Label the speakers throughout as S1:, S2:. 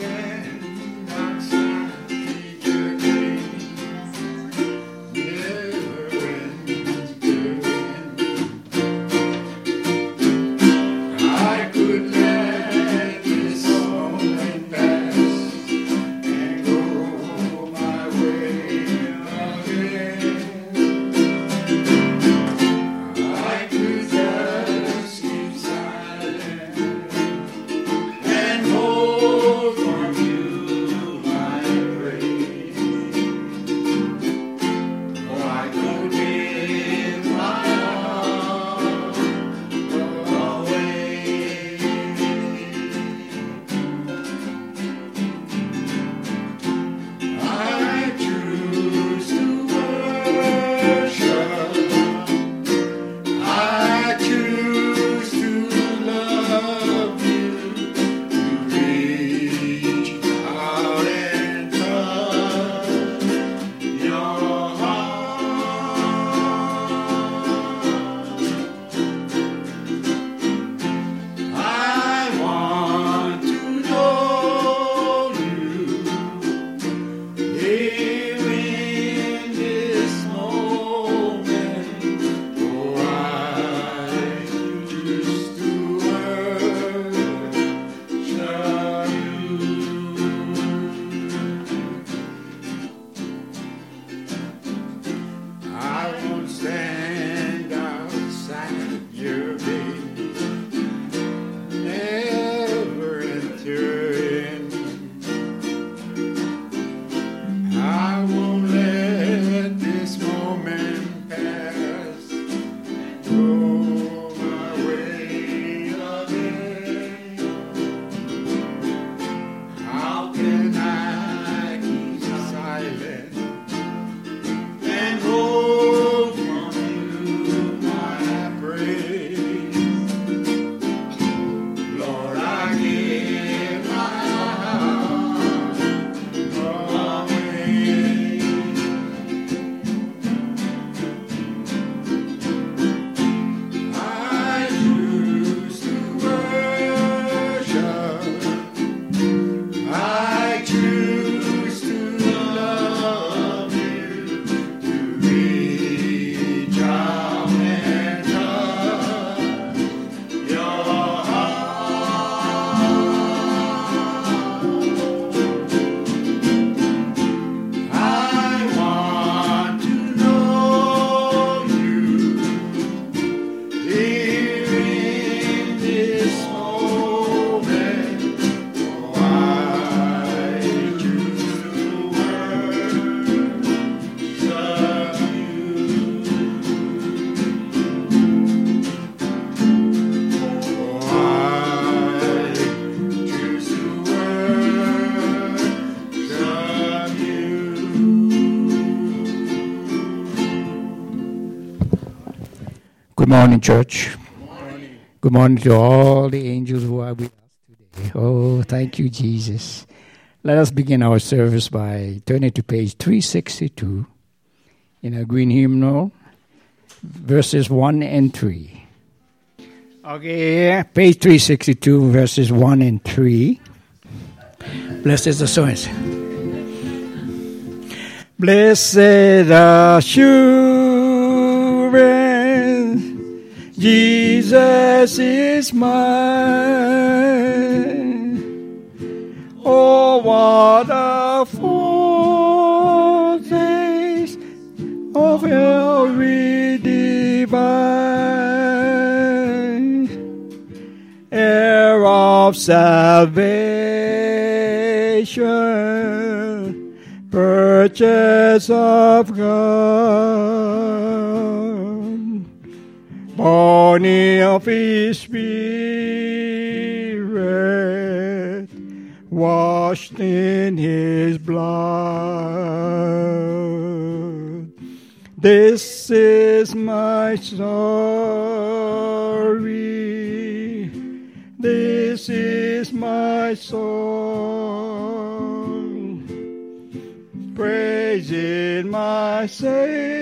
S1: I could stand
S2: Good morning, church. Good morning to all the angels who are with us today. Oh, thank you, Jesus. Let us begin our service by turning to page 362 in a green hymnal, verses 1 and 3. Okay, page 362, verses 1 and 3. Blessed the assurance. Blessed assurance, Jesus is mine. Oh, what a foretaste of every divine heir of salvation, purchase of God, Honey of His Spirit, washed in His blood. This is my story. This is my song. Praising my Savior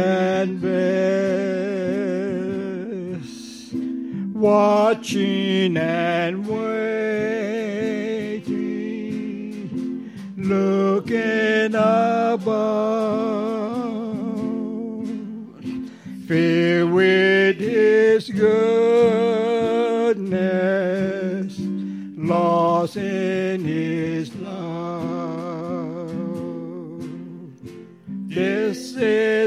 S2: and best, watching and waiting, looking above, filled with His goodness, lost in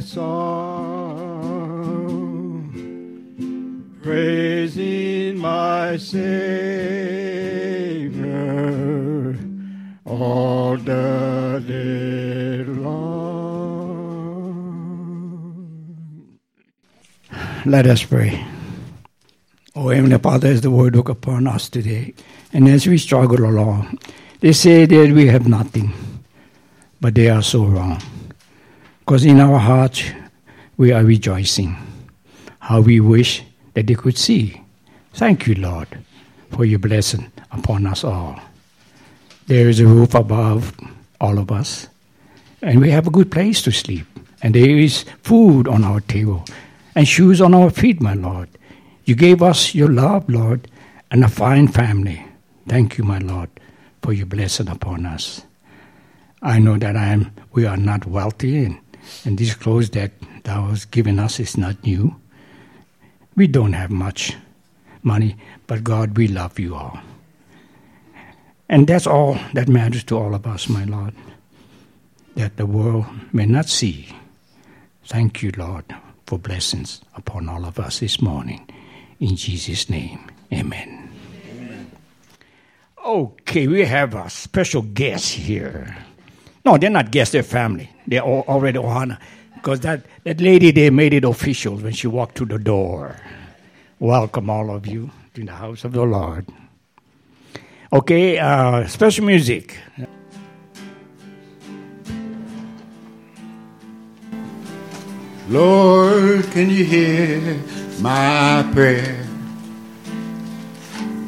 S2: My song. Praising my Savior all the day long. Let us pray. Oh, Heavenly Father, as the word look upon us today, and as we struggle along, they say that we have nothing, but they are so wrong. Because in our hearts, we are rejoicing. How we wish that they could see. Thank you, Lord, for your blessing upon us all. There is a roof above all of us, and we have a good place to sleep, and there is food on our table, and shoes on our feet, my Lord. You gave us your love, Lord, and a fine family. Thank you, my Lord, for your blessing upon us. I know that I am we are not wealthy and, and these clothes that thou hast given us is not new. We don't have much money, but God, we love you all. And that's all that matters to all of us, my Lord, that the world may not see. Thank you, Lord, for blessings upon all of us this morning. In Jesus' name, amen. Okay, we have a special guest here. No, they're not guests, they're family. They're already on. Because that, that lady there made it official when she walked through the door. Welcome, all of you, to the house of the Lord. Okay, uh, special music.
S1: Lord, can you hear my prayer?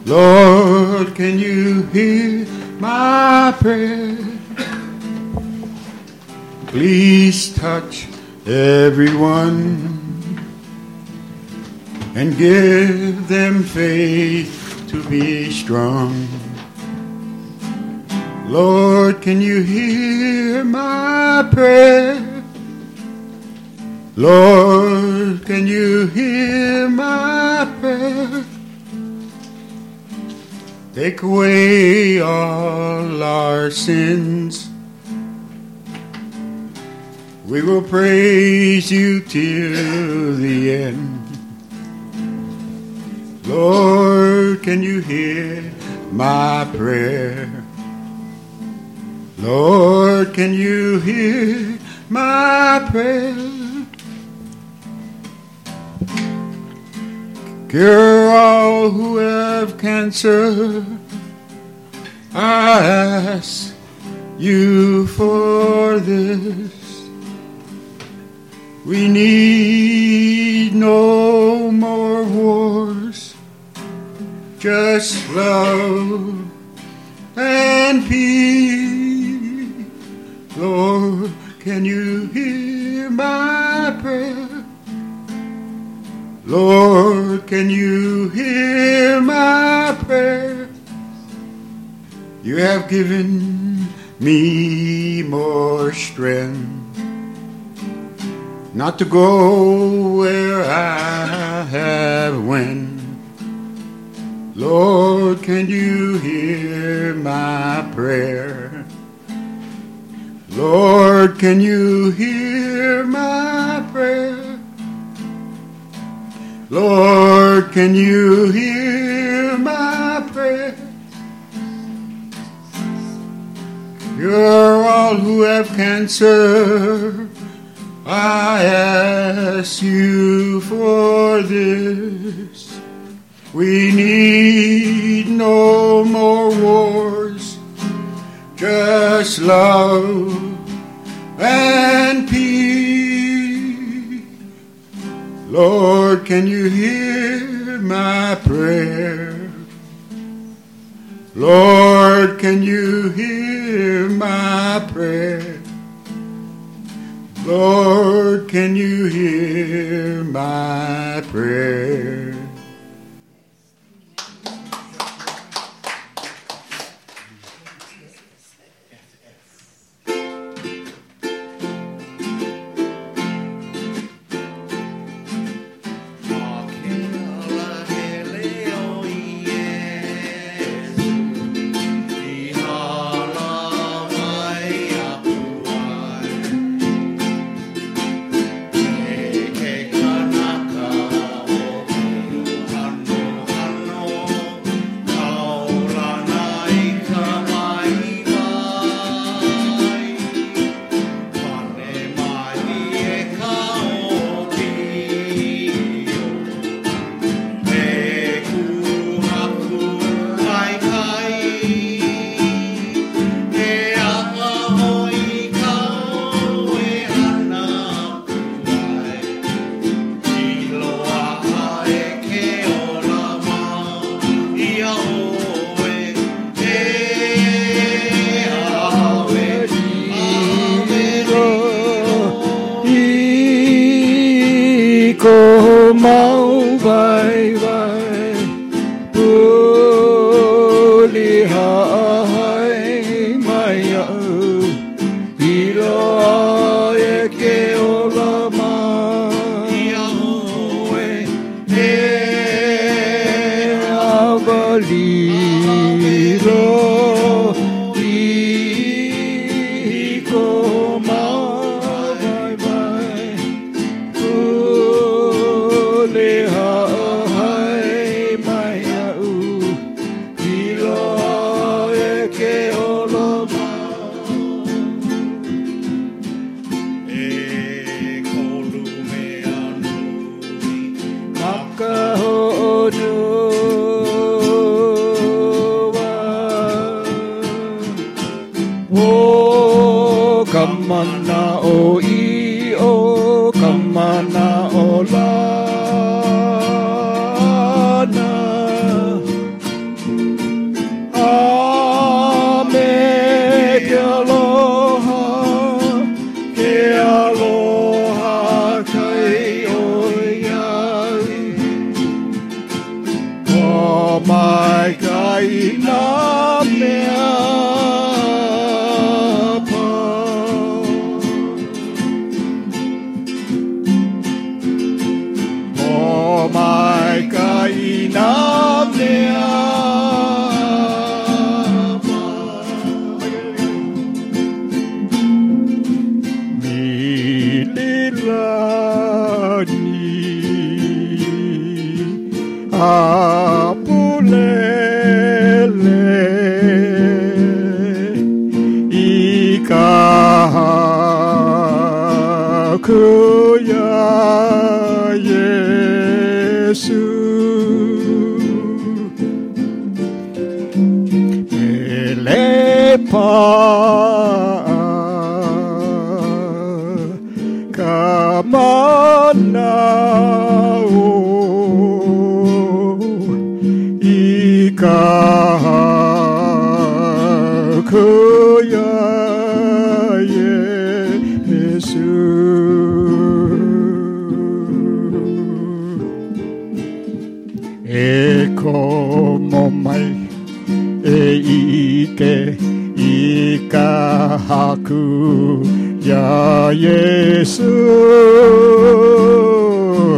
S1: Lord, can you hear my prayer? Please touch everyone and give them faith to be strong. Lord, can you hear my prayer? Lord, can you hear my prayer? Take away all our sins. We will praise you till the end. Lord, can you hear my prayer? Lord, can you hear my prayer? Cure all who have cancer. I ask you for this. We need no more wars, just love and peace. Lord, can you hear my prayer? Lord, can you hear my prayer? You have given me more strength not to go where I have went. Lord, can you hear my prayer? Lord, can you hear my prayer? Lord, can you hear my prayer? You're all who have cancer. I ask you for this. We need no more wars, just love and peace. Lord, can you hear my prayer? Lord, can you hear my prayer? Lord, can you hear my prayer?
S2: 예수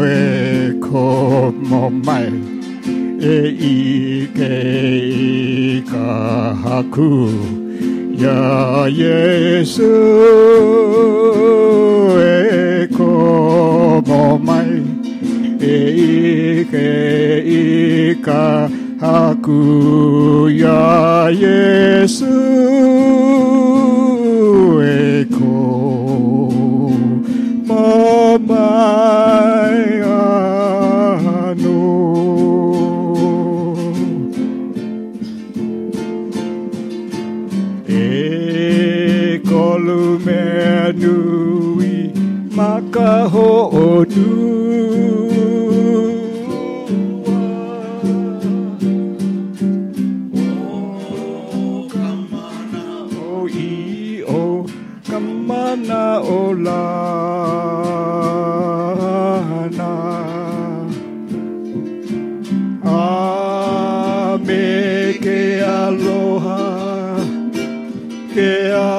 S2: 에코 몸말 에이게 이까하쿠 야 예수 에코 몸말 에이게이까 하쿠야 예수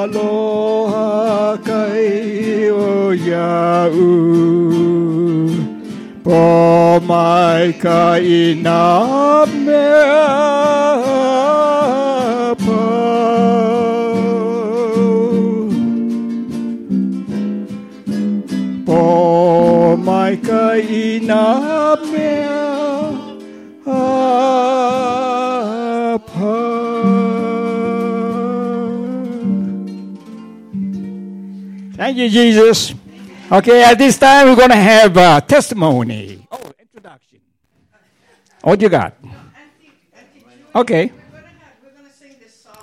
S2: Aloha kai o iau po mai kai na mea pau po mai kai na
S3: Thank you, Jesus. Okay, at this time we're going to have uh, testimony. Oh, introduction. What you got? Okay.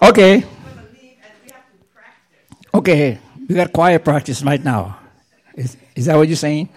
S3: Okay. Okay, we got choir practice right now. Is, is that what you're saying?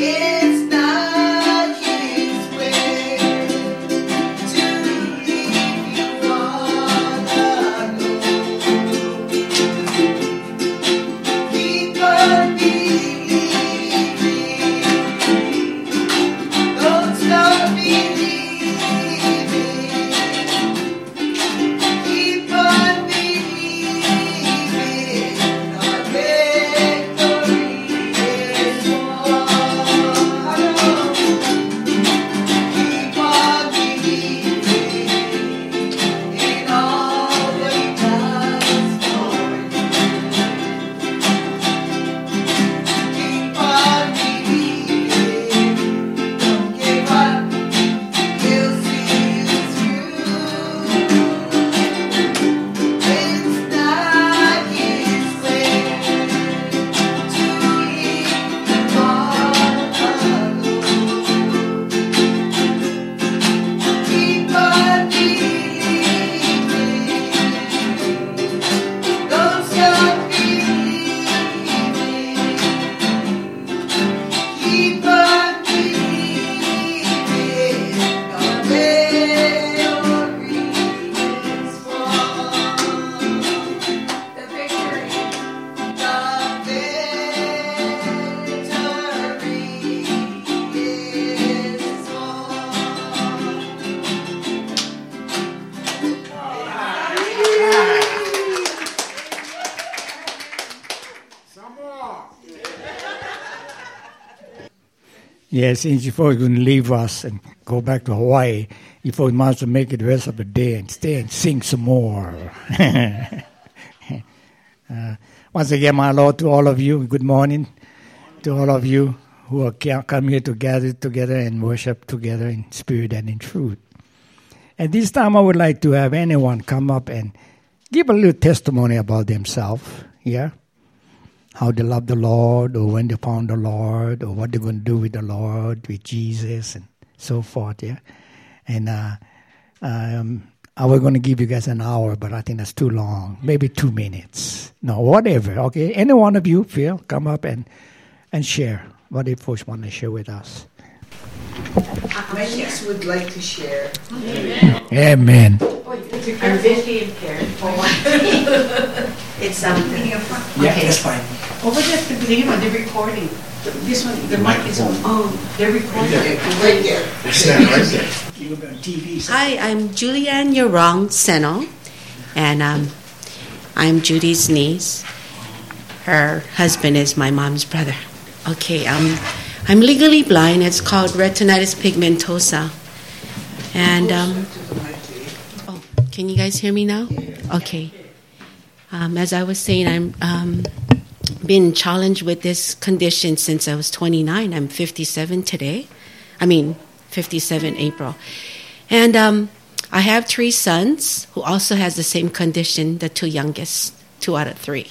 S3: It's
S2: Yes, since you folks going to leave us and go back to Hawaii, folks might as well make it the rest of the day and stay and sing some more. Uh, once again, my Lord, to all of you, good morning to all of you who are come here to gather together and worship together in spirit and in truth. At this time, I would like to have anyone come up and give a little testimony about themselves. Yeah, how they love the Lord, or when they found the Lord, or what they're going to do with the Lord, with Jesus, and so forth. Yeah, and uh, um, I was going to give you guys an hour, but I think that's too long. Maybe two minutes. No, whatever. Okay, any one of you feel come up and and share what you folks want to share with us.
S3: My niece would like to share.
S2: Amen.
S4: I'm visually impaired.
S3: It's something.
S2: Yeah, that's fine.
S4: Over there, the believe on the recording. This one, the mic is on. Oh, they're recording.
S3: Right there. It's not right there.
S5: Hi, I'm Julianne Yorong Seno, and um, I'm Judy's niece. Her husband is my mom's brother. Okay, um, I'm legally blind. It's called retinitis pigmentosa. And, um, oh, can you guys hear me now? Okay. Um, as I was saying, I'm um, been challenged with this condition since I was 29. I'm 57 today. I mean, 57 April. And um, I have three sons who also has the same condition, the two youngest, two out of three.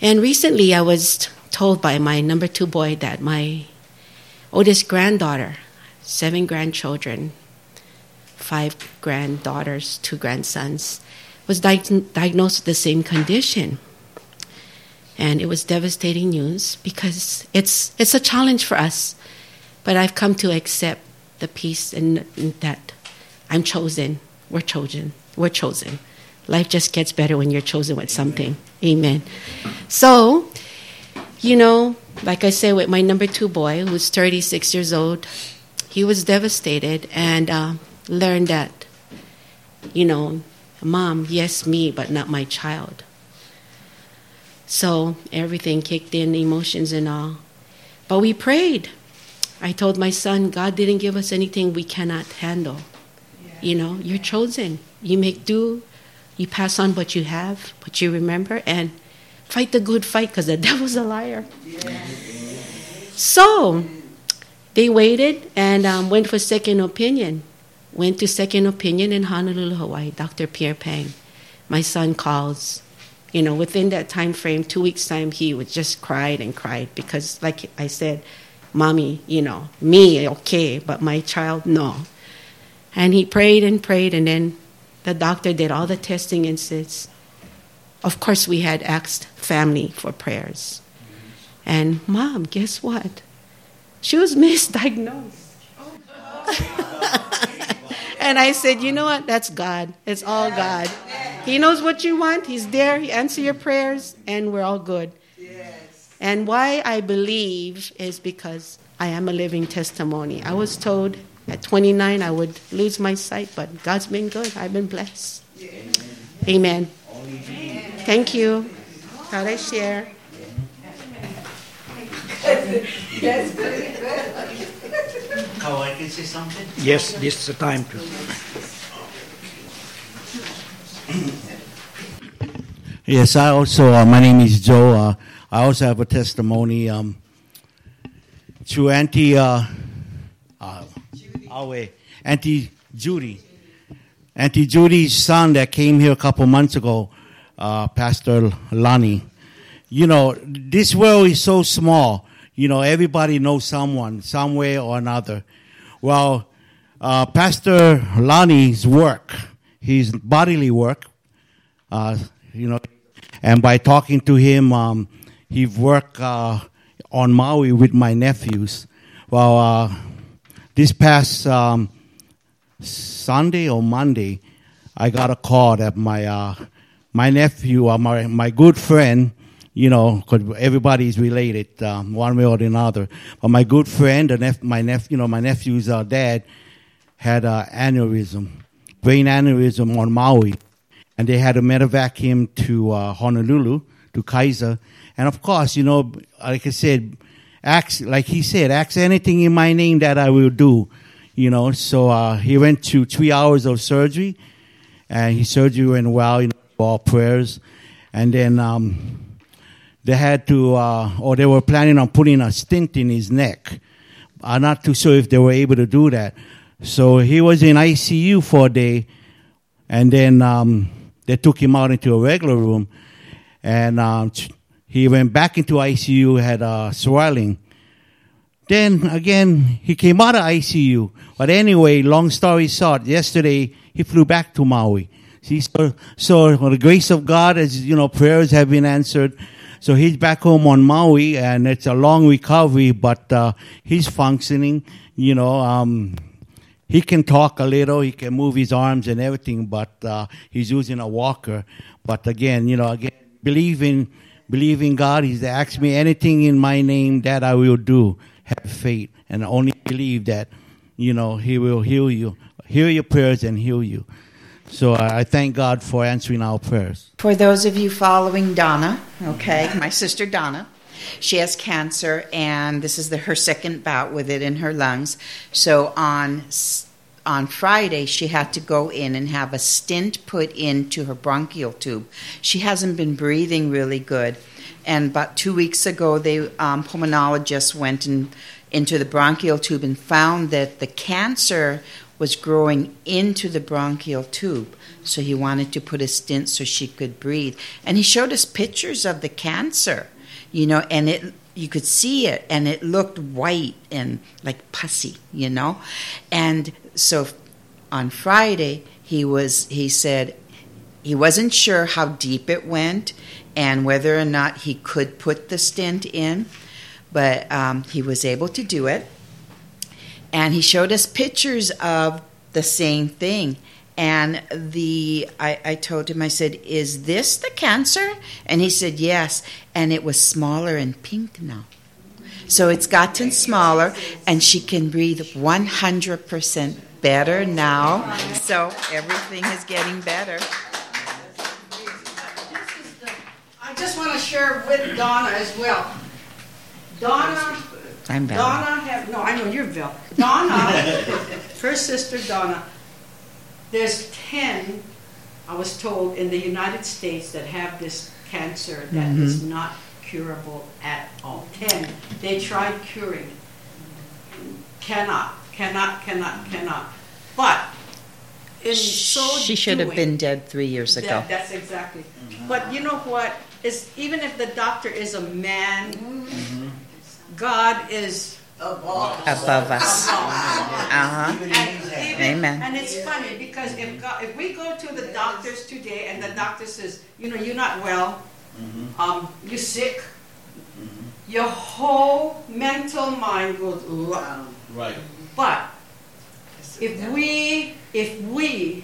S5: And recently I was told by my number two boy that my oldest granddaughter, seven grandchildren, five granddaughters, two grandsons, was diag- diagnosed with the same condition. And it was devastating news because it's, it's a challenge for us. But I've come to accept the peace and that I'm chosen. We're chosen. We're chosen. Life just gets better when you're chosen with something. Amen. So, you know, like I said, with my number two boy, who's 36 years old, he was devastated and uh, learned that you know, mom, yes, me, but not my child. So everything kicked in, emotions and all. But we prayed. I told my son, God didn't give us anything we cannot handle. You know, you're chosen. You make do, you pass on what you have, what you remember, and fight the good fight because the devil's a liar. So they waited and um, went for second opinion. Went to second opinion in Honolulu, Hawaii. Dr. Pierre Pang. My son calls. You know, within that time frame, two weeks time, he would just cried and cried because, like I said, mommy, you know, me okay, but my child no. And he prayed and prayed, and then the doctor did all the testing and says, of course, we had asked family for prayers. And mom, guess what? She was misdiagnosed. and I said, you know what? That's God. It's all God. He knows what you want. He's there. He answers your prayers, and we're all good. And why I believe is because I am a living testimony. I was told at 29 I would lose my sight, but God's been good. I've been blessed. Amen. Thank you. Thought I share.
S3: That's pretty good.
S6: How I can say something?
S2: Yes, this is the time to.
S6: Yes, I also, uh, my name is Joe. Uh, I also have a testimony um, to Auntie, uh, uh, Awe, Auntie Judy. Auntie Judy's son that came here a couple months ago, uh, Pastor Lani. You know, this world is so small. You know, everybody knows someone, some way or another. Well, uh, Pastor Lani's work, his bodily work, uh, you know, and by talking to him, um, he worked uh, on Maui with my nephews. Well, uh, this past um, Sunday or Monday, I got a call that my uh, my nephew, uh, my my good friend, you know, because everybody is related um, one way or another. But my good friend, the nep- my nephew, you know, my nephew's uh, dad had an aneurysm, brain aneurysm on Maui, and they had to medevac him to uh, Honolulu to Kaiser. And of course, you know, like I said, ask like he said, ask anything in my name that I will do. You know, so uh, he went to three hours of surgery, and his surgery went well. You know, all prayers, and then um, they had to, uh, or they were planning on putting a stint in his neck. I'm not too sure if they were able to do that. So he was in ICU for a day, and then um, they took him out into a regular room, and um, he went back into ICU, had uh, swelling. Then again, he came out of ICU. But anyway, long story short, yesterday he flew back to Maui. See, so, so the grace of God, as you know, prayers have been answered. So he's back home on Maui, and it's a long recovery, but uh, he's functioning. You know, um, he can talk a little, he can move his arms and everything, but uh, he's using a walker. But again, you know, again, believe in believe in God. He's asked me anything in my name that I will do. Have faith and only believe that, you know, He will heal you, hear your prayers and heal you. So I thank God for answering our prayers.
S7: For those of you following Donna, okay, my sister Donna, she has cancer, and this is the, her second bout with it in her lungs. So on on Friday, she had to go in and have a stint put into her bronchial tube. She hasn't been breathing really good, and about two weeks ago, they um, pulmonologists went in, into the bronchial tube and found that the cancer was growing into the bronchial tube. So he wanted to put a stint so she could breathe. And he showed us pictures of the cancer, you know, and it you could see it and it looked white and like pussy, you know. And so on Friday he was he said he wasn't sure how deep it went and whether or not he could put the stint in, but um, he was able to do it and he showed us pictures of the same thing and the I, I told him i said is this the cancer and he said yes and it was smaller and pink now so it's gotten smaller and she can breathe 100% better now. So everything is getting better.
S4: I just want to share with Donna as well. Donna,
S7: I'm Val.
S4: Donna have no, I know you're Val. Donna, her sister Donna. There's ten, I was told, in the United States that have this cancer that is
S7: Mhm.
S4: not curable at all. Ten. They tried curing. Cannot, cannot, cannot, cannot. But in so
S7: She should have been dead three years ago.
S4: that- that's exactly. But you know what? Is even if the doctor is a man, God is above,
S7: Above us. Uh-huh.
S4: And
S7: Amen.
S4: And it's funny because if God, if we go to the doctors today and the doctor says, you know, you're not well, um, you're sick, your whole mental mind goes. "Ugh."
S6: Right.
S4: But if we if we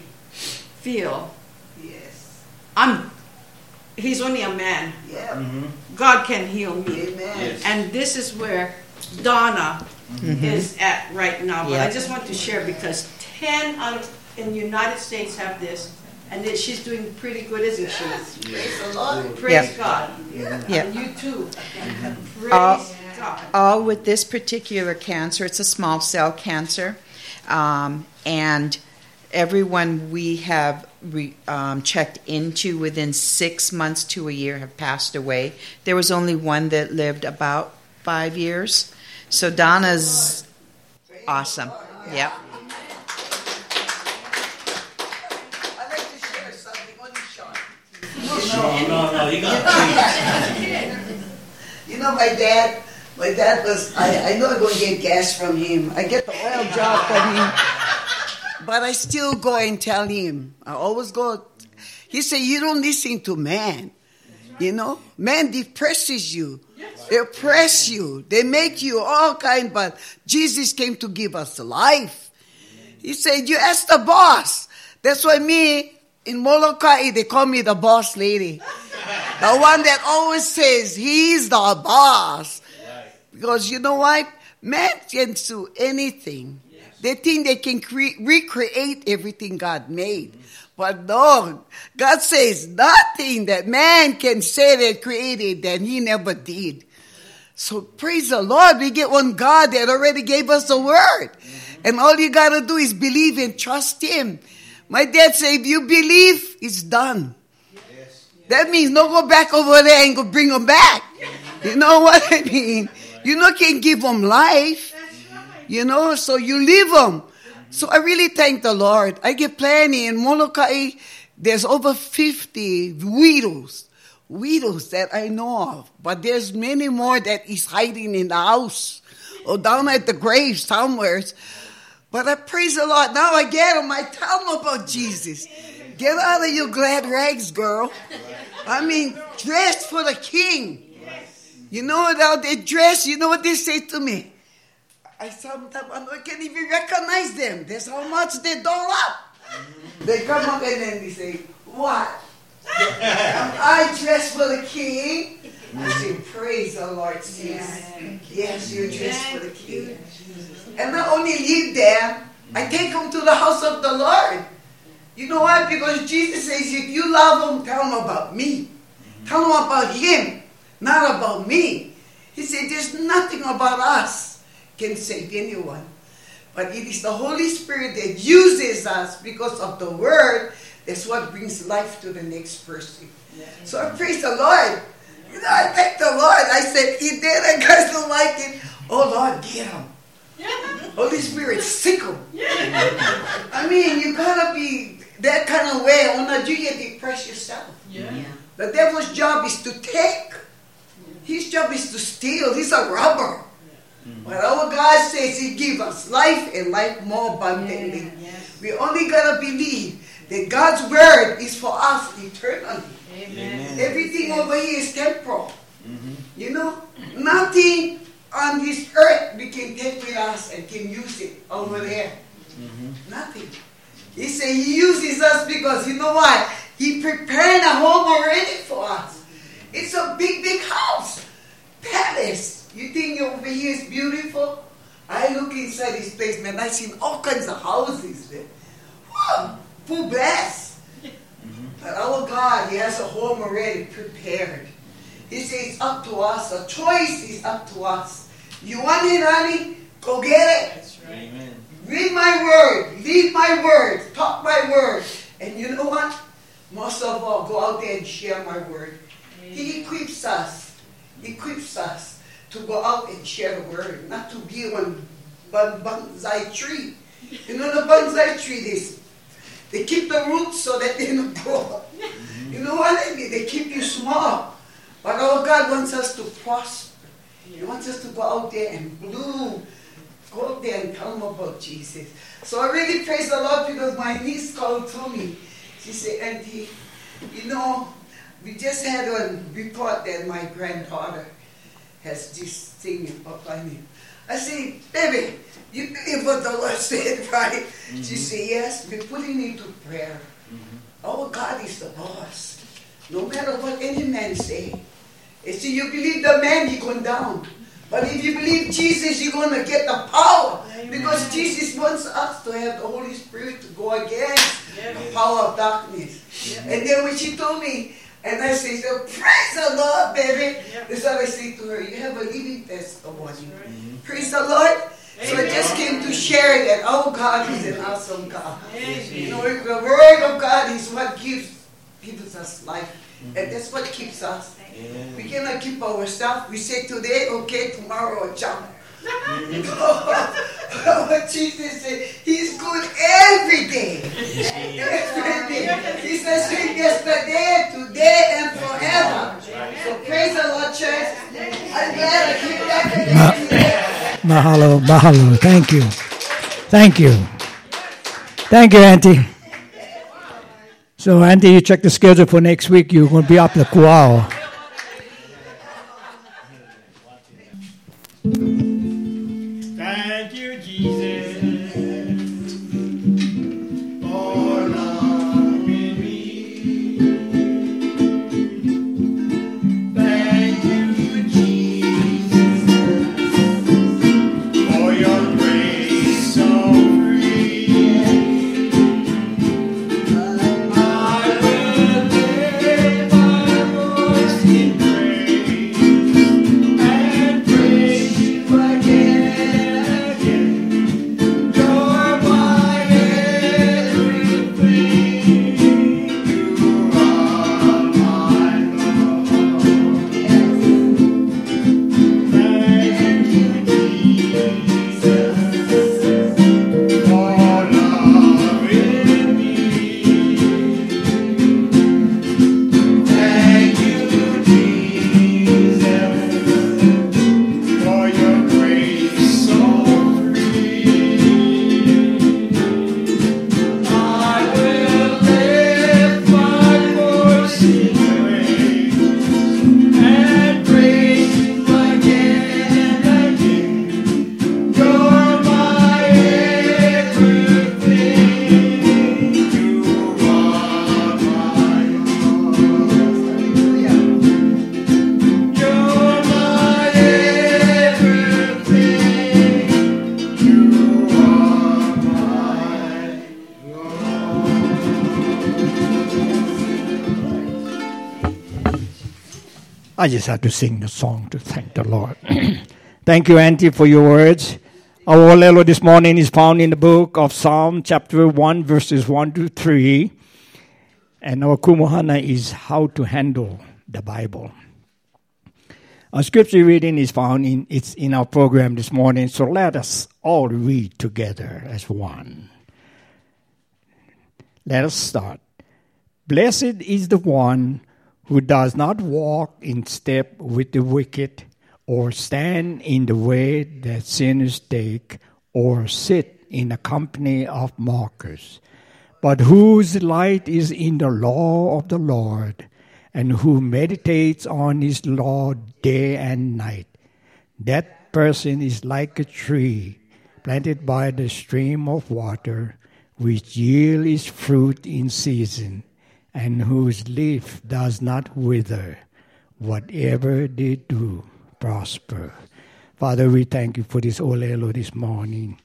S4: feel yes, I'm he's only a man. Yeah. God can heal me.
S3: Yes.
S4: And this is where Donna
S7: Mhm.
S4: is at right now. But
S7: Yeah.
S4: I just want to share because 10 out of in the United States have this and that she's doing pretty good, isn't she?
S3: Praise the Lord.
S4: Praise
S7: Yep.
S4: God.
S7: Yep.
S4: And you too. Praise
S7: all,
S4: God.
S7: all with this particular cancer. It's a small cell cancer, um, and everyone we have re, um, checked into within six months to a year have passed away. There was only one that lived about five years. So Donna's awesome. Yep.
S6: You
S3: know, my dad, my dad was, I, I know I'm going to get gas from him. I get the oil job from him. But I still go and tell him. I always go. He said, You don't listen to man. You know, man depresses you. They oppress you. They make you all kind, but Jesus came to give us life. He said, You ask the boss. That's why me in Molokai, they call me the boss lady. The one that always says he's the boss. Because you know what? Man can do anything. They think they can cre- recreate everything God made. But no, God says nothing that man can say they created that he never did. So praise the Lord, we get one God that already gave us the word. And all you gotta do is believe and trust him. My dad said, if you believe, it's done. That means no go back over there and go bring them back. You know what I mean? You know, can't give them life. You know, so you leave them. So I really thank the Lord. I get plenty in Molokai. There's over 50 widows, widows that I know of. But there's many more that is hiding in the house or down at the grave somewhere. But I praise the Lord. Now I get them. I tell them about Jesus. Get out of your glad rags, girl. I mean, dress for the king. You know how they dress? You know what they say to me? I sometimes I can't even recognize them. That's how much they doll up. They come up and then they say, What? Am I dressed for the king? I say, Praise the Lord, sis. Yes, you're dressed for the king. And not only live there, I take them to the house of the Lord. You know why? Because Jesus says, if you love them, tell them about me. Tell them about him, not about me. He said, there's nothing about us can save anyone. But it is the Holy Spirit that uses us because of the word. That's what brings life to the next person. So I praise the Lord. You know, I thank the Lord. I said, if the other guys don't like it, oh Lord, get them. Holy Spirit, sick 'em. I mean, you gotta be that kind of way, oh, or not you get depressed yourself. Yeah. The devil's job is to take. His job is to steal. He's a robber. Mm-hmm. But our God says He gives us life and life more abundantly. We only gotta believe that God's word is for us eternally. Everything over here is temporal. Mm-hmm. You know, nothing on this earth we can take with us and can use it over mm-hmm. there. Nothing. He said he uses us because you know what? He prepared a home already for us. It's a big, big house. Palace. You think over here is beautiful? I look inside this place, man. I seen all kinds of houses, there. Wow, full blessed. Mm-hmm. But our God, He has a home already prepared. He says it's up to us. The choice is up to us. You want it, honey? Go get it.
S8: Amen.
S3: Read my word. Leave my word. Talk my word. And you know what? Most of all, go out there and share my word. He equips us. He equips us to go out and share the word, not to be one bonsai tree. You know the bonsai tree, they, they keep the roots so that they don't grow. You know what I mean? They keep you small. But our God wants us to prosper. He wants us to go out there and bloom. Go out there and tell them about Jesus. So I really praise the Lord because my niece called to me. She said, Auntie, you know, we just had a report that my granddaughter has this thing up on him. I say, baby, you believe what the Lord said, right? She mm-hmm. said, yes, we're putting it to prayer. Mm-hmm. Our God is the boss. No matter what any man say. You see, you believe the man, you're going down. But if you believe Jesus, you're going to get the power. Because Jesus wants us to have the Holy Spirit to go against the power of darkness. And then when she told me, and I say, so praise the Lord, baby. That's what I say to her. You have a living testimony. Mm-hmm. Praise the Lord. So I just came to share that oh, God is an awesome God. You know, the Word of God is what gives gives us life. Mm-hmm. And that's what keeps us. We cannot keep ourselves. We say today, okay, tomorrow, jump. What Jesus said, He's good every day. Every day. He's the same yesterday, today, and forever. So praise the Lord, church. I'm glad I came back.
S2: Mahalo, mahalo. Thank you. Thank you. Thank you, Auntie. So, Auntie, you check the schedule for next week. You're going to be up the Kuao.
S1: I
S2: just have to sing the song to thank the Lord. thank you, Auntie, for your words. Our Olelo this morning is found in the book of Psalm, chapter 1, verses 1 to 3. And our Kumuhana is how to handle the Bible. Our scripture reading is found in it's in our program this morning, so let us all read together as one. Let us start. Blessed is the one who does not walk in step with the wicked, or stand in the way that sinners take, or sit in the company of mockers, but whose light is in the law of the Lord, and who meditates on his law day and night. That person is like a tree planted by the stream of water, which yields its fruit in season and whose leaf does not wither. Whatever they do, prosper. Father, we thank you for this Olelo this morning.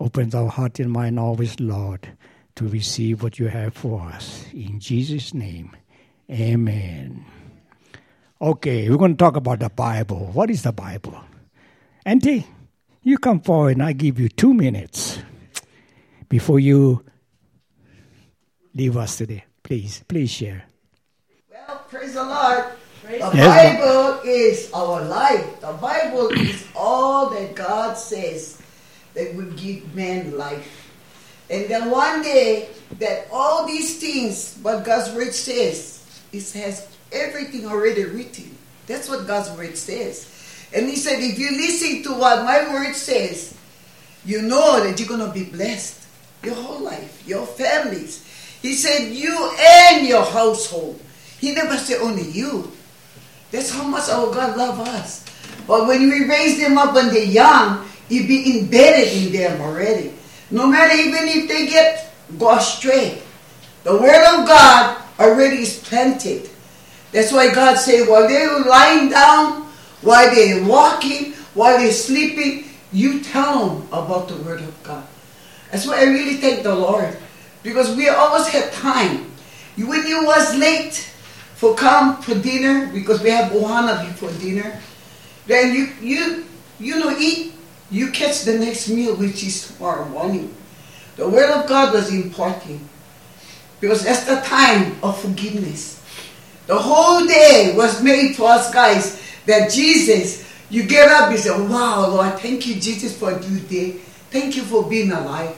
S2: Opens our heart and mind always, Lord, to receive what you have for us. In Jesus' name, amen. Okay, we're going to talk about the Bible. What is the Bible? Auntie, you come forward and I give you two minutes before you leave us today. Please, please share.
S3: Well, praise the Lord. Praise the
S2: Yes.
S3: Bible is our life. The Bible is all that God says that will give man life. And then one day, that all these things, what God's word says, it has everything already written. That's what God's word says. And He said, if you listen to what my word says, you know that you're going to be blessed your whole life, your families. He said, you and your household. He never said only you. That's how much our God loves us. But when we raise them up when they're young, it be embedded in them already. No matter even if they get go astray, the word of God already is planted. That's why God said, while they're lying down, while they're walking, while they're sleeping, you tell them about the word of God. That's why I really thank the Lord. Because we always have time. When you was late for come for dinner, because we have ohana before dinner, then you you you know eat, you catch the next meal which is tomorrow morning. The word of God was important. Because that's the time of forgiveness. The whole day was made for us guys that Jesus, you get up, you say, Wow, Lord, thank you, Jesus, for a new day. Thank you for being alive.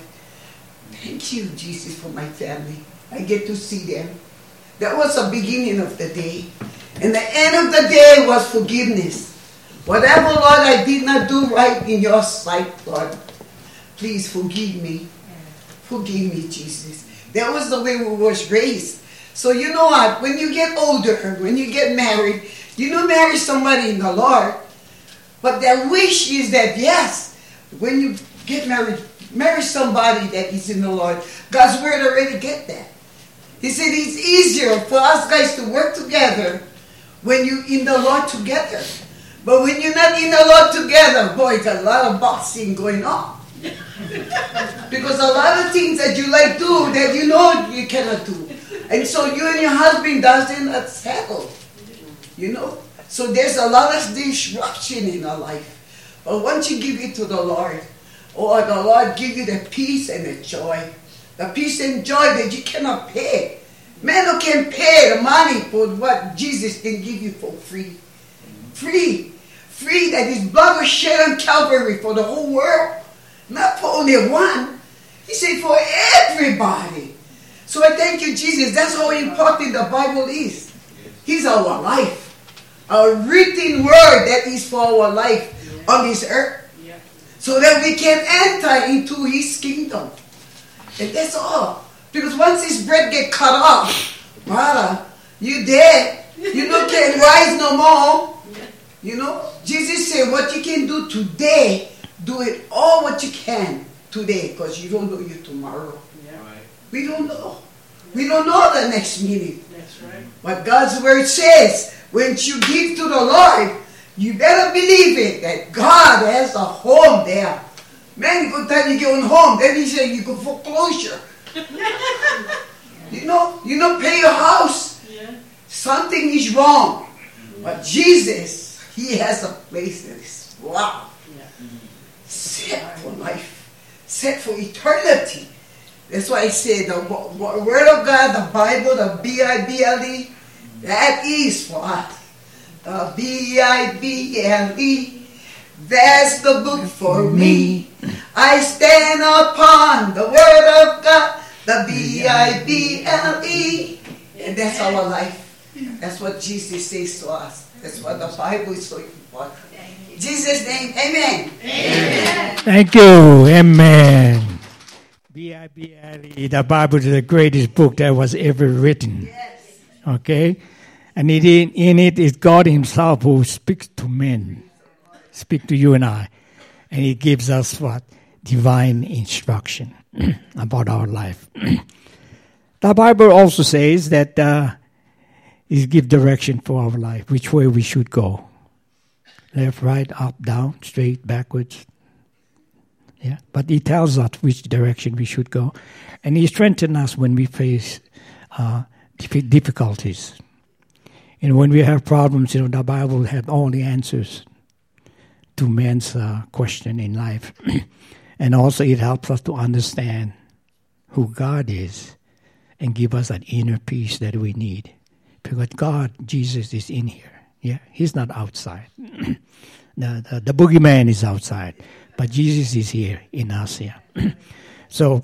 S3: Thank you, Jesus, for my family. I get to see them. That was the beginning of the day. And the end of the day was forgiveness. Whatever, Lord, I did not do right in your sight, Lord, please forgive me. Forgive me, Jesus. That was the way we was raised. So you know what? When you get older, when you get married, you don't marry somebody in the Lord. But their wish is that yes, when you get married, marry somebody that is in the Lord. God's word already get that. He said it's easier for us guys to work together when you in the Lord together. But when you're not in the Lord together, boy, it's a lot of boxing going on. because a lot of things that you like do that you know you cannot do. And so you and your husband doesn't settle. You know? So there's a lot of disruption in our life. But once you give it to the Lord, or the Lord give you the peace and the joy, the peace and joy that you cannot pay. Man who can pay the money for what Jesus can give you for free. Free. Free that his blood was shed on Calvary for the whole world. Not for only one. He said for everybody. So I thank you, Jesus. That's how important the Bible is. He's our life. A written word that is for our life on this earth. So that we can enter into his kingdom. And that's all. Because once his bread get cut off, brother, you dead. You no can rise no more. You know, Jesus said, what you can do today, do it all what you can today, because you don't know you tomorrow. We don't know. We don't know the next minute.
S4: That's right.
S3: But God's word says, when you give to the Lord, you better believe it that God has a home there. Man, good time you get on home, then he said you go foreclosure. you know, you don't pay your house. Something is wrong. But Jesus, He has a place that is wow. Set for life. Set for eternity. That's why I say the wo- wo- Word of God, the Bible, the B-I-B-L-E, that is for us. The B-I-B-L-E, that's the book for me. I stand upon the Word of God, the B-I-B-L-E, and that's our life. That's what Jesus says to us. That's what the Bible is so important. Jesus' name, amen. amen.
S2: Thank you. Amen. B-I-B-L-E, the Bible is the greatest book that was ever written. Yes. Okay? And it, in, in it is God himself who speaks to men, speak to you and I. And he gives us what? Divine instruction about our life. the Bible also says that uh, it give direction for our life, which way we should go. left, right, up, down, straight, backwards. Yeah, but He tells us which direction we should go, and He strengthens us when we face uh, difficulties. Know, when we have problems, you know, the Bible has all the answers to man's uh, question in life, and also it helps us to understand who God is and give us that inner peace that we need, because God, Jesus, is in here. Yeah, He's not outside. the, the the boogeyman is outside, but Jesus is here in us. Yeah, so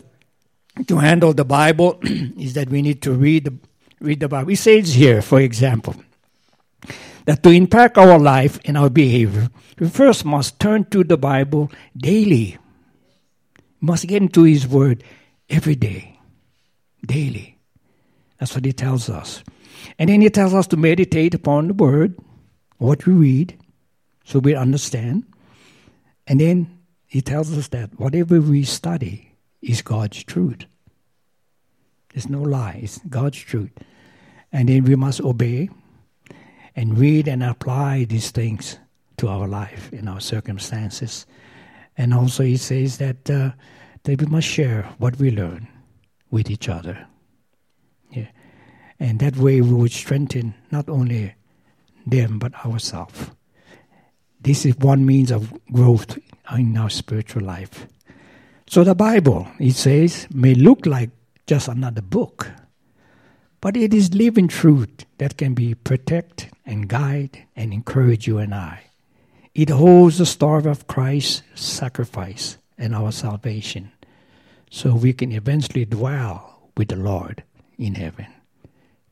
S2: to handle the Bible is that we need to read the, read the Bible. It says here, for example, that to impact our life and our behavior, we first must turn to the Bible daily. Must get into His Word every day, daily. That's what He tells us. And then He tells us to meditate upon the Word, what we read, so we understand. And then He tells us that whatever we study, is God's truth. There's no lie, it's God's truth. And then we must obey and read and apply these things to our life in our circumstances. And also, he says that, uh, that we must share what we learn with each other. Yeah. And that way we would strengthen not only them but ourselves. This is one means of growth in our spiritual life. So the Bible, it says, may look like just another book, but it is living truth that can be protect and guide and encourage you and I. It holds the story of Christ's sacrifice and our salvation, so we can eventually dwell with the Lord in heaven.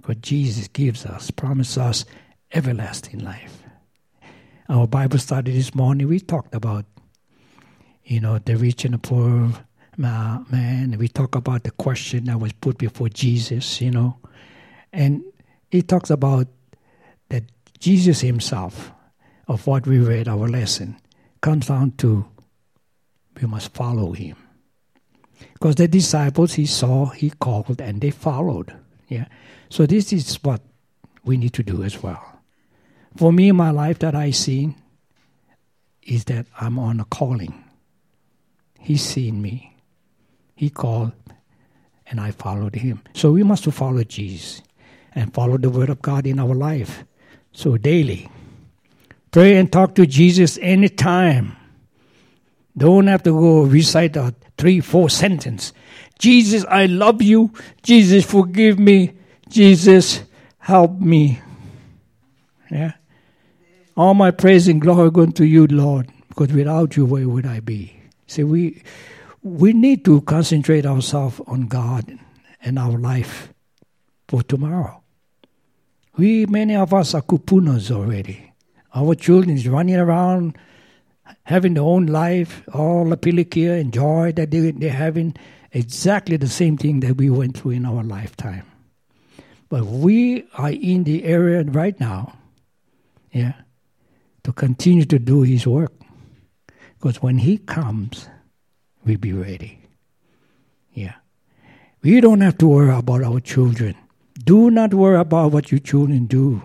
S2: But Jesus gives us, promises us everlasting life. Our Bible study this morning, we talked about you know, the rich and the poor man. We talk about the question that was put before Jesus, you know. And he talks about that Jesus himself, of what we read, our lesson, comes down to we must follow him. Because the disciples he saw, he called, and they followed. Yeah. So this is what we need to do as well. For me, my life that I see is that I'm on a calling. He's seen me. He called, and I followed him. So we must follow Jesus and follow the word of God in our life. So daily, pray and talk to Jesus anytime. Don't have to go recite a three, four sentence. Jesus, I love you. Jesus, forgive me. Jesus, help me. Yeah. All my praise and glory going to you, Lord, because without you, where would I be? See, we we need to concentrate ourselves on God and our life for tomorrow. We many of us are kupunas already. Our children is running around, having their own life, all the pilikia and joy that they, they're having, exactly the same thing that we went through in our lifetime. But we are in the area right now, yeah, to continue to do His work. Because when He comes, we'll be ready. Yeah. We don't have to worry about our children. Do not worry about what your children do.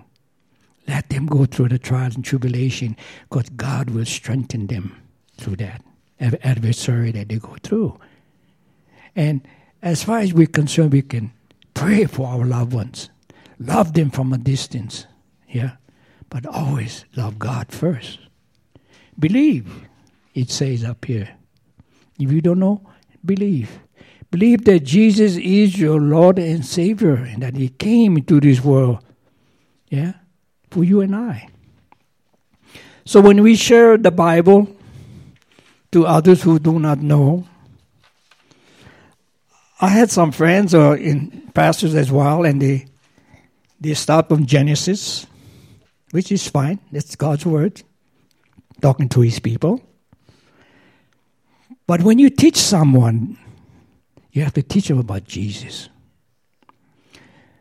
S2: Let them go through the trials and tribulation because God will strengthen them through that adversary that they go through. And as far as we're concerned, we can pray for our loved ones, love them from a distance, yeah, but always love God first. Believe it says up here. If you don't know, believe. Believe that Jesus is your Lord and Savior and that He came into this world, yeah, for you and I. So when we share the Bible to others who do not know, I had some friends or uh, in pastors as well, and they they start from Genesis, which is fine. That's God's word, talking to His people. But when you teach someone, you have to teach them about Jesus.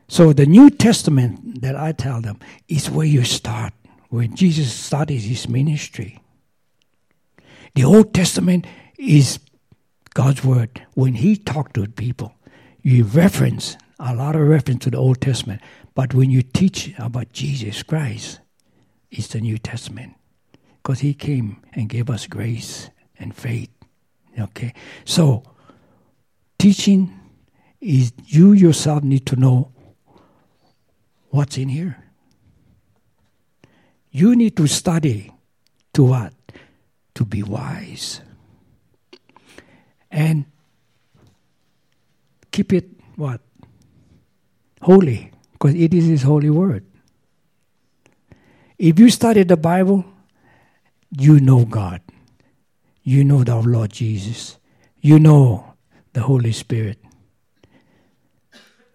S2: So the New Testament that I tell them is where you start, where Jesus started his ministry. The Old Testament is God's word. When he talked to people, you reference a lot of reference to the Old Testament. But when you teach about Jesus Christ, it's the New Testament because He came and gave us grace and faith. Okay? So, teaching is you yourself need to know what's in here. You need to study to what? To be wise. And keep it what? Holy, because it is His holy word. If you study the Bible, you know God. You know the Lord Jesus. You know the Holy Spirit.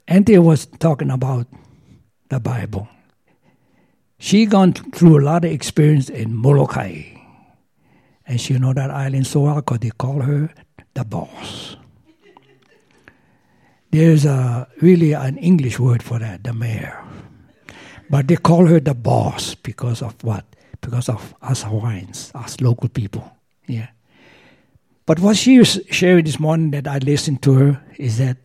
S2: Anthea was talking about the Bible. She gone through a lot of experience in Molokai. And she know that island so well because they call her the boss. There's a, really an English word for that, the mayor. But they call her the boss because of what? Because of us Hawaiians, us local people. Yeah. But what she was sharing this morning that I listened to her is that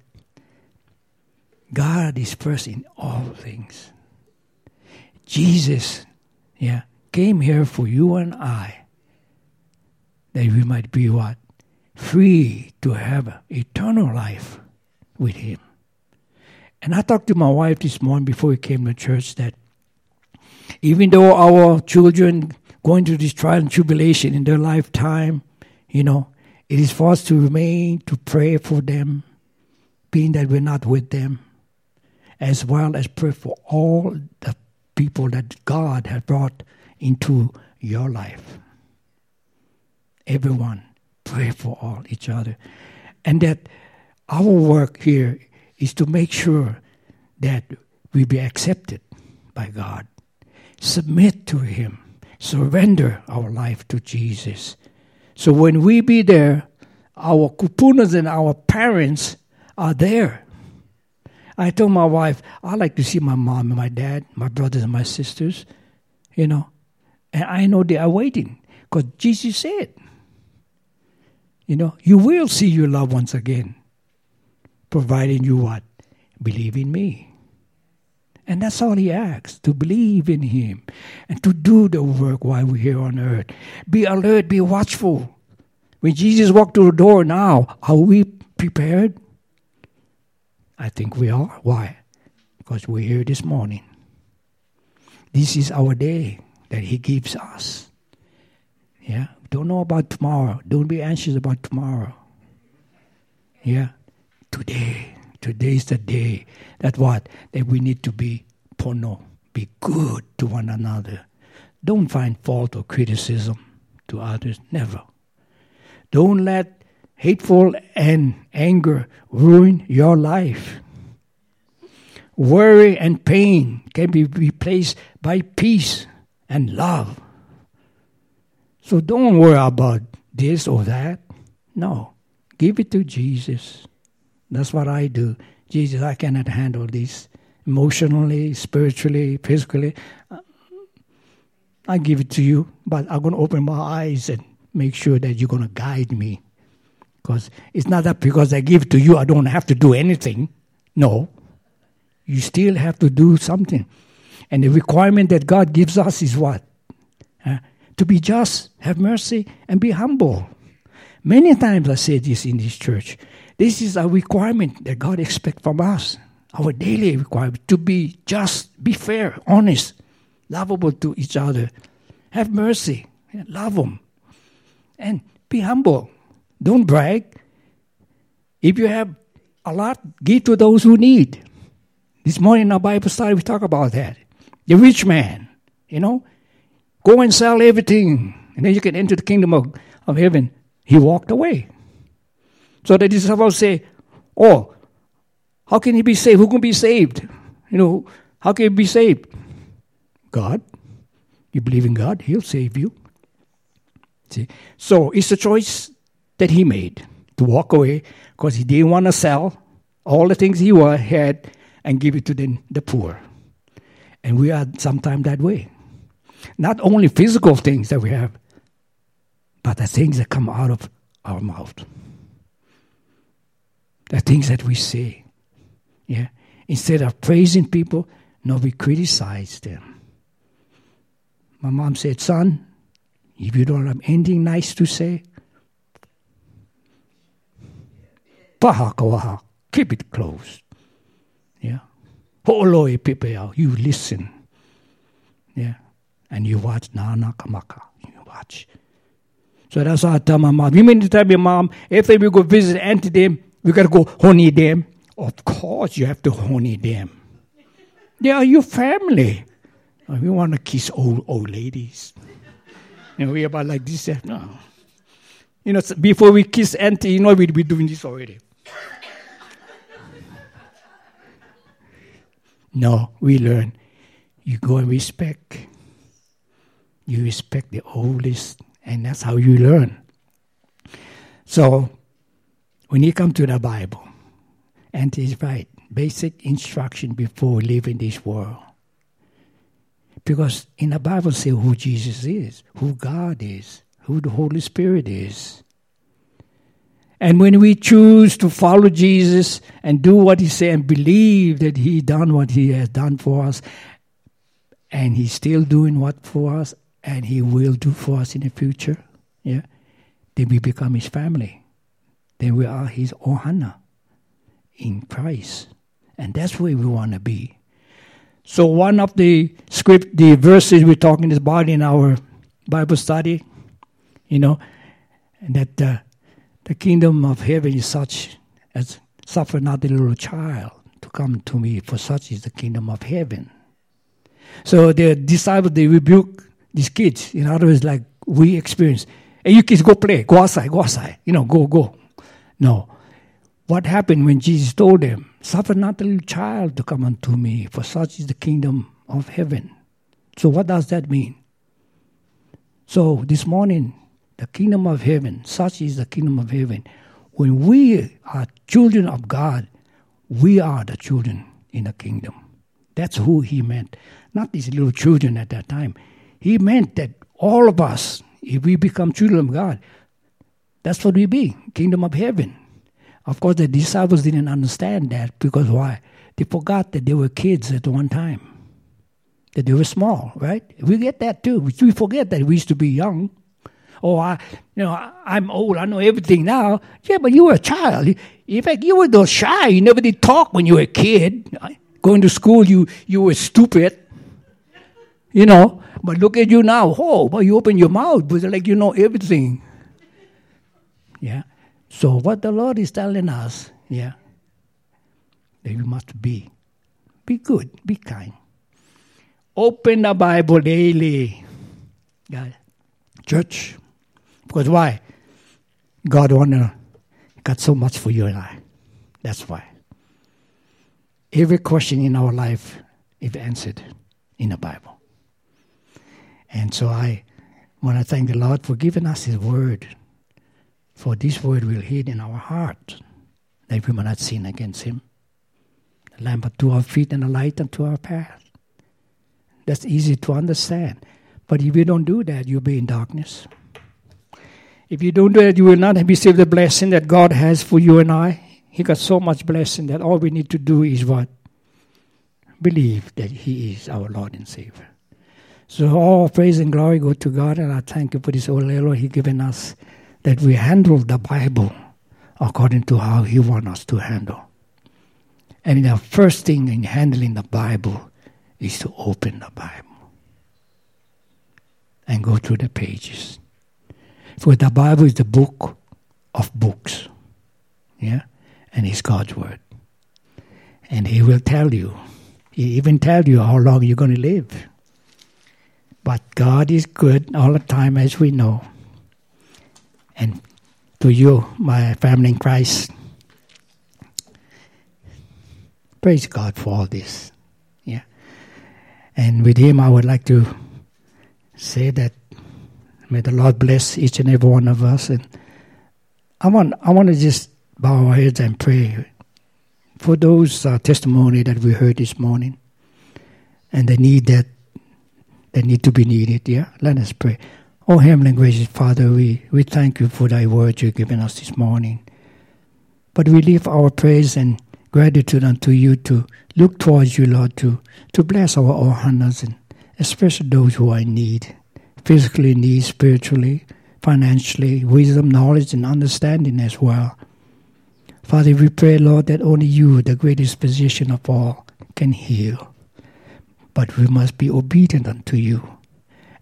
S2: God is first in all things. Jesus, yeah, came here for you and I, that we might be what? Free to have eternal life with Him. And I talked to my wife this morning before we came to church that even though our children going through this trial and tribulation in their lifetime, you know, it is for us to remain to pray for them, being that we're not with them, as well as pray for all the people that God has brought into your life. Everyone, pray for all each other. And that our work here is to make sure that we be accepted by God, submit to Him, surrender our life to Jesus. So when we be there, our kupunas and our parents are there. I told my wife, I like to see my mom and my dad, my brothers and my sisters, you know. And I know they are waiting because Jesus said, you know, you will see your loved ones again, providing you what? Believe in me. And that's all he asks to believe in him and to do the work while we're here on earth. Be alert, be watchful. When Jesus walked through the door now, are we prepared? I think we are. Why? Because we're here this morning. This is our day that He gives us. Yeah? Don't know about tomorrow. Don't be anxious about tomorrow. Yeah? Today. Today is the day that what? That we need to be pono, be good to one another. Don't find fault or criticism to others. Never. Don't let hateful and anger ruin your life. Worry and pain can be replaced by peace and love. So don't worry about this or that. No, give it to Jesus. That's what I do. Jesus, I cannot handle this emotionally, spiritually, physically. I give it to you, but I'm going to open my eyes and make sure that you're going to guide me. Because it's not that because I give to you, I don't have to do anything. No. You still have to do something. And the requirement that God gives us is what? To be just, have mercy, and be humble. Many times I say this in this church. This is a requirement that God expects from us. Our daily requirement to be just, be fair, honest, lovable to each other, have mercy, love them, and be humble. Don't brag. If you have a lot, give to those who need. This morning in our Bible study, we talk about that. The rich man, you know, go and sell everything, and then you can enter the kingdom of, of heaven. He walked away. So the disciples say, Oh, how can he be saved? Who can be saved? You know, how can he be saved? God. You believe in God, He'll save you. See? So it's a choice that he made to walk away because he didn't want to sell all the things he had and give it to the, the poor. And we are sometimes that way. Not only physical things that we have, but the things that come out of our mouth. The things that we say. Yeah. Instead of praising people, no, we criticize them. My mom said, Son, If you don't have anything nice to say, Pahakawaha, keep it closed. Yeah. Oh, Ho'oloi pipea, you listen. Yeah. And you watch Nana Kamaka. You watch. So that's how I tell my mom. You mean to tell me, mom, if we go visit Auntie them, we gotta go honi them? Of course you have to honi them. They are your family. Uh, we want to kiss old old ladies. And we about like this. Uh, no. You know, before we kiss Auntie, you know we'd be doing this already. No, we learn. You go and respect. You respect the oldest, and that's how you learn. So, when you come to the Bible, and it's right, basic instruction before leaving this world. Because in the Bible say who Jesus is, who God is, who the Holy Spirit is. And when we choose to follow Jesus and do what he said and believe that he done what he has done for us, and he's still doing what for us, and he will do for us in the future, yeah, then we become his family. Then we are his ohana in Christ. And that's where we want to be. So one of the script, the verses we're talking about in our Bible study, you know, that uh, the kingdom of heaven is such as suffer not the little child to come to me, for such is the kingdom of heaven. So the disciples they rebuke these kids. In other words, like we experience. Hey, you kids go play, go outside, go outside. You know, go, go. No. What happened when Jesus told them, Suffer not a little child to come unto me, for such is the kingdom of heaven. So, what does that mean? So, this morning, the kingdom of heaven, such is the kingdom of heaven. When we are children of God, we are the children in the kingdom. That's who he meant. Not these little children at that time. He meant that all of us, if we become children of God, that's what we be, kingdom of heaven. Of course, the disciples didn't understand that because why? They forgot that they were kids at one time, that they were small, right? We get that too. We forget that we used to be young. Oh, I, you know, I, am old. I know everything now. Yeah, but you were a child. In fact, you were those shy. You never did talk when you were a kid. Going to school, you you were stupid. You know. But look at you now. Oh, but you open your mouth, but like you know everything. Yeah. So what the Lord is telling us, yeah, that you must be. Be good, be kind. Open the Bible daily. God. Church. Because why? God wanna got so much for you and I. That's why. Every question in our life is answered in the Bible. And so I want to thank the Lord for giving us His Word for this word will hid in our heart, that we may not sin against him. A lamp unto our feet and a light unto our path. That's easy to understand. But if you don't do that, you'll be in darkness. If you don't do that, you will not receive the blessing that God has for you and I. He got so much blessing that all we need to do is what? Believe that He is our Lord and Savior. So all praise and glory go to God, and I thank you for this Olelo He given us that we handle the Bible according to how He wants us to handle. And the first thing in handling the Bible is to open the Bible and go through the pages. For the Bible is the book of books. Yeah? And it's God's Word. And He will tell you, He even tell you how long you're going to live. But God is good all the time, as we know and to you, my family in Christ. Praise God for all this. Yeah. And with him, I would like to say that may the Lord bless each and every one of us. And I want, I want to just bow our heads and pray for those uh, testimony that we heard this morning and the need that that need to be needed. Yeah, let us pray. Oh, Heavenly gracious Father, we, we thank you for thy word you've given us this morning. But we leave our praise and gratitude unto you to look towards you, Lord, to, to bless our Ohanas and especially those who are in need physically need, spiritually, financially, wisdom, knowledge, and understanding as well. Father, we pray, Lord, that only you, the greatest physician of all, can heal. But we must be obedient unto you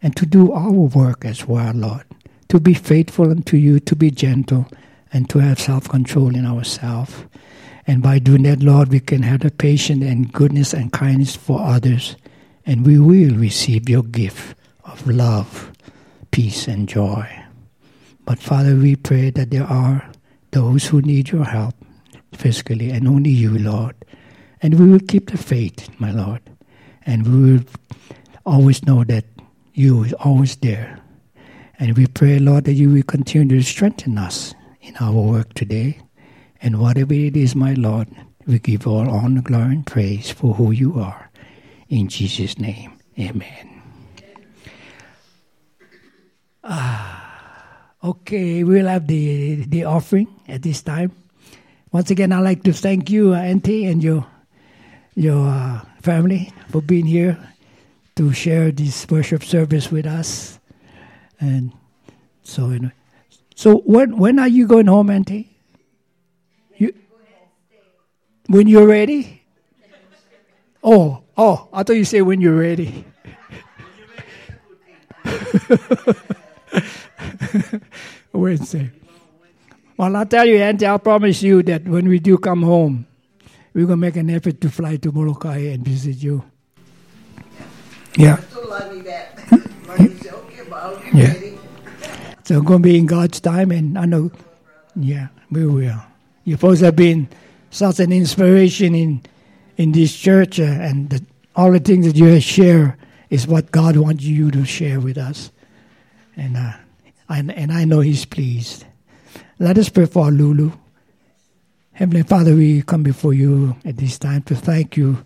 S2: and to do our work as well, Lord. To be faithful unto you, to be gentle, and to have self control in ourselves. And by doing that, Lord, we can have the patience and goodness and kindness for others, and we will receive your gift of love, peace, and joy. But Father, we pray that there are those who need your help physically, and only you, Lord. And we will keep the faith, my Lord. And we will always know that you is always there. And we pray, Lord, that you will continue to strengthen us in our work today. And whatever it is, my Lord, we give all honor, glory, and praise for who you are. In Jesus' name, amen. Ah, okay, we'll have the, the offering at this time. Once again, I'd like to thank you, Auntie, and your, your uh, family for being here to share this worship service with us. And so, anyway. so when when are you going home, Auntie? You, when you're ready? Oh, oh, I thought you said when you're ready. Wednesday. Well, I'll tell you, Auntie, I promise you that when we do come home, we're going to make an effort to fly to Molokai and visit you. Yeah. yeah. So it's going to be in God's time, and I know, yeah, we will. You've also been such an inspiration in in this church, uh, and the, all the things that you have share is what God wants you to share with us, and uh, and and I know He's pleased. Let us pray for Lulu. Heavenly Father, we come before you at this time to thank you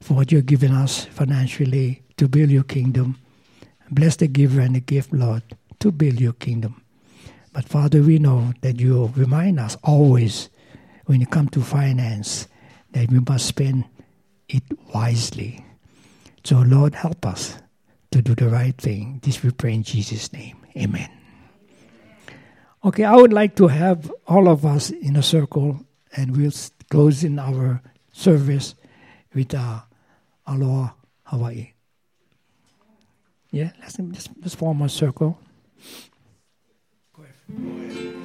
S2: for what you're giving us financially to build your kingdom. Bless the giver and the gift, Lord, to build your kingdom. But Father, we know that you remind us always when it comes to finance that we must spend it wisely. So, Lord, help us to do the right thing. This we pray in Jesus' name. Amen. Okay, I would like to have all of us in a circle and we'll close in our service with uh, Aloha Hawaii. Yeah, let's, let's, form a circle.
S1: E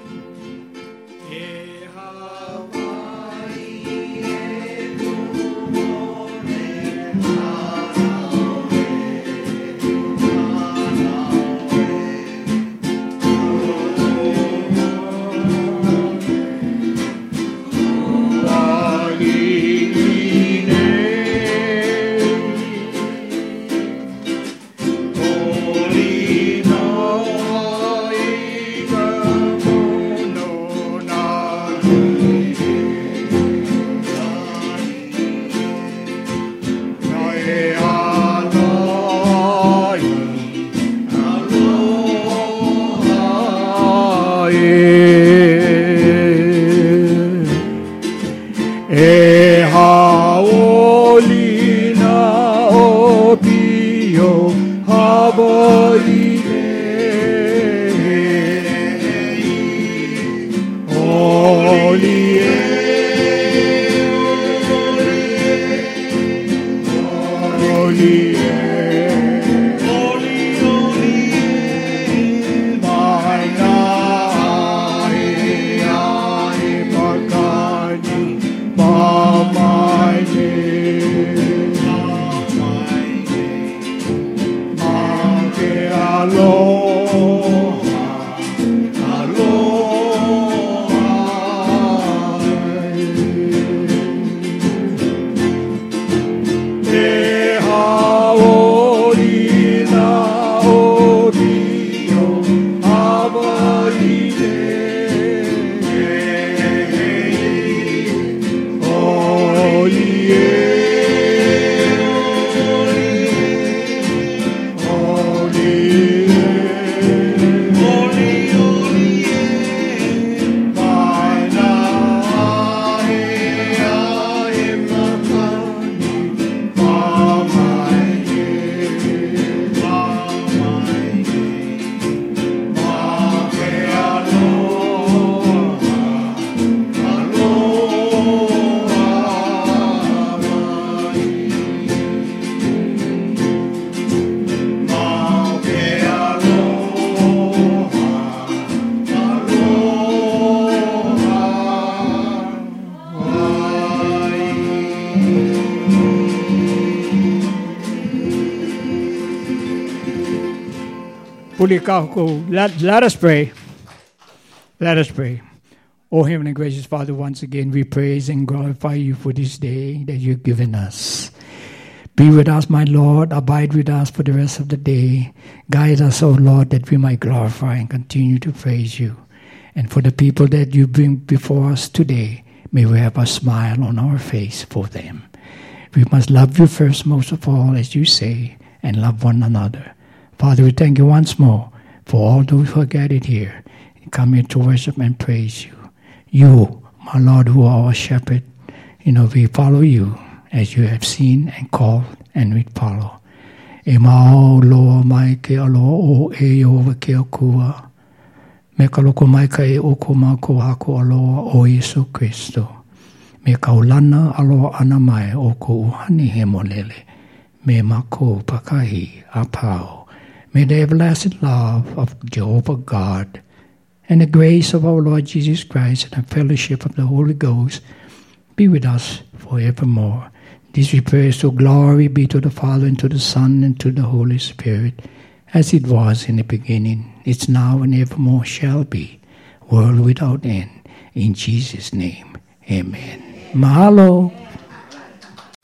S2: Let, let us pray. Let us pray. Oh, Heavenly and Gracious Father, once again we praise and glorify you for this day that you've given us. Be with us, my Lord. Abide with us for the rest of the day. Guide us, O oh Lord, that we might glorify and continue to praise you. And for the people that you bring before us today, may we have a smile on our face for them. We must love you first, most of all, as you say, and love one another. Father, we thank you once more for all those who are gathered here and come here to worship and praise you. You, my Lord, who are our shepherd, you know, we follow you as you have seen and called, and we follow. E mao loa mai ke alo o e ova ke o kua. Me ka loko mai ka e o ko ma ko hako aloa o Yesu Kristo. Me ka ulana aloa ana mai o ko Uhane Hemolele. Me mako pakahi a pao. May the everlasting love of Jehovah God and the grace of our Lord Jesus Christ and the fellowship of the Holy Ghost be with us forevermore. This we pray, so glory be to the Father, and to the Son, and to the Holy Spirit, as it was in the beginning, it's now, and evermore shall be, world without end. In Jesus' name, amen. Mahalo.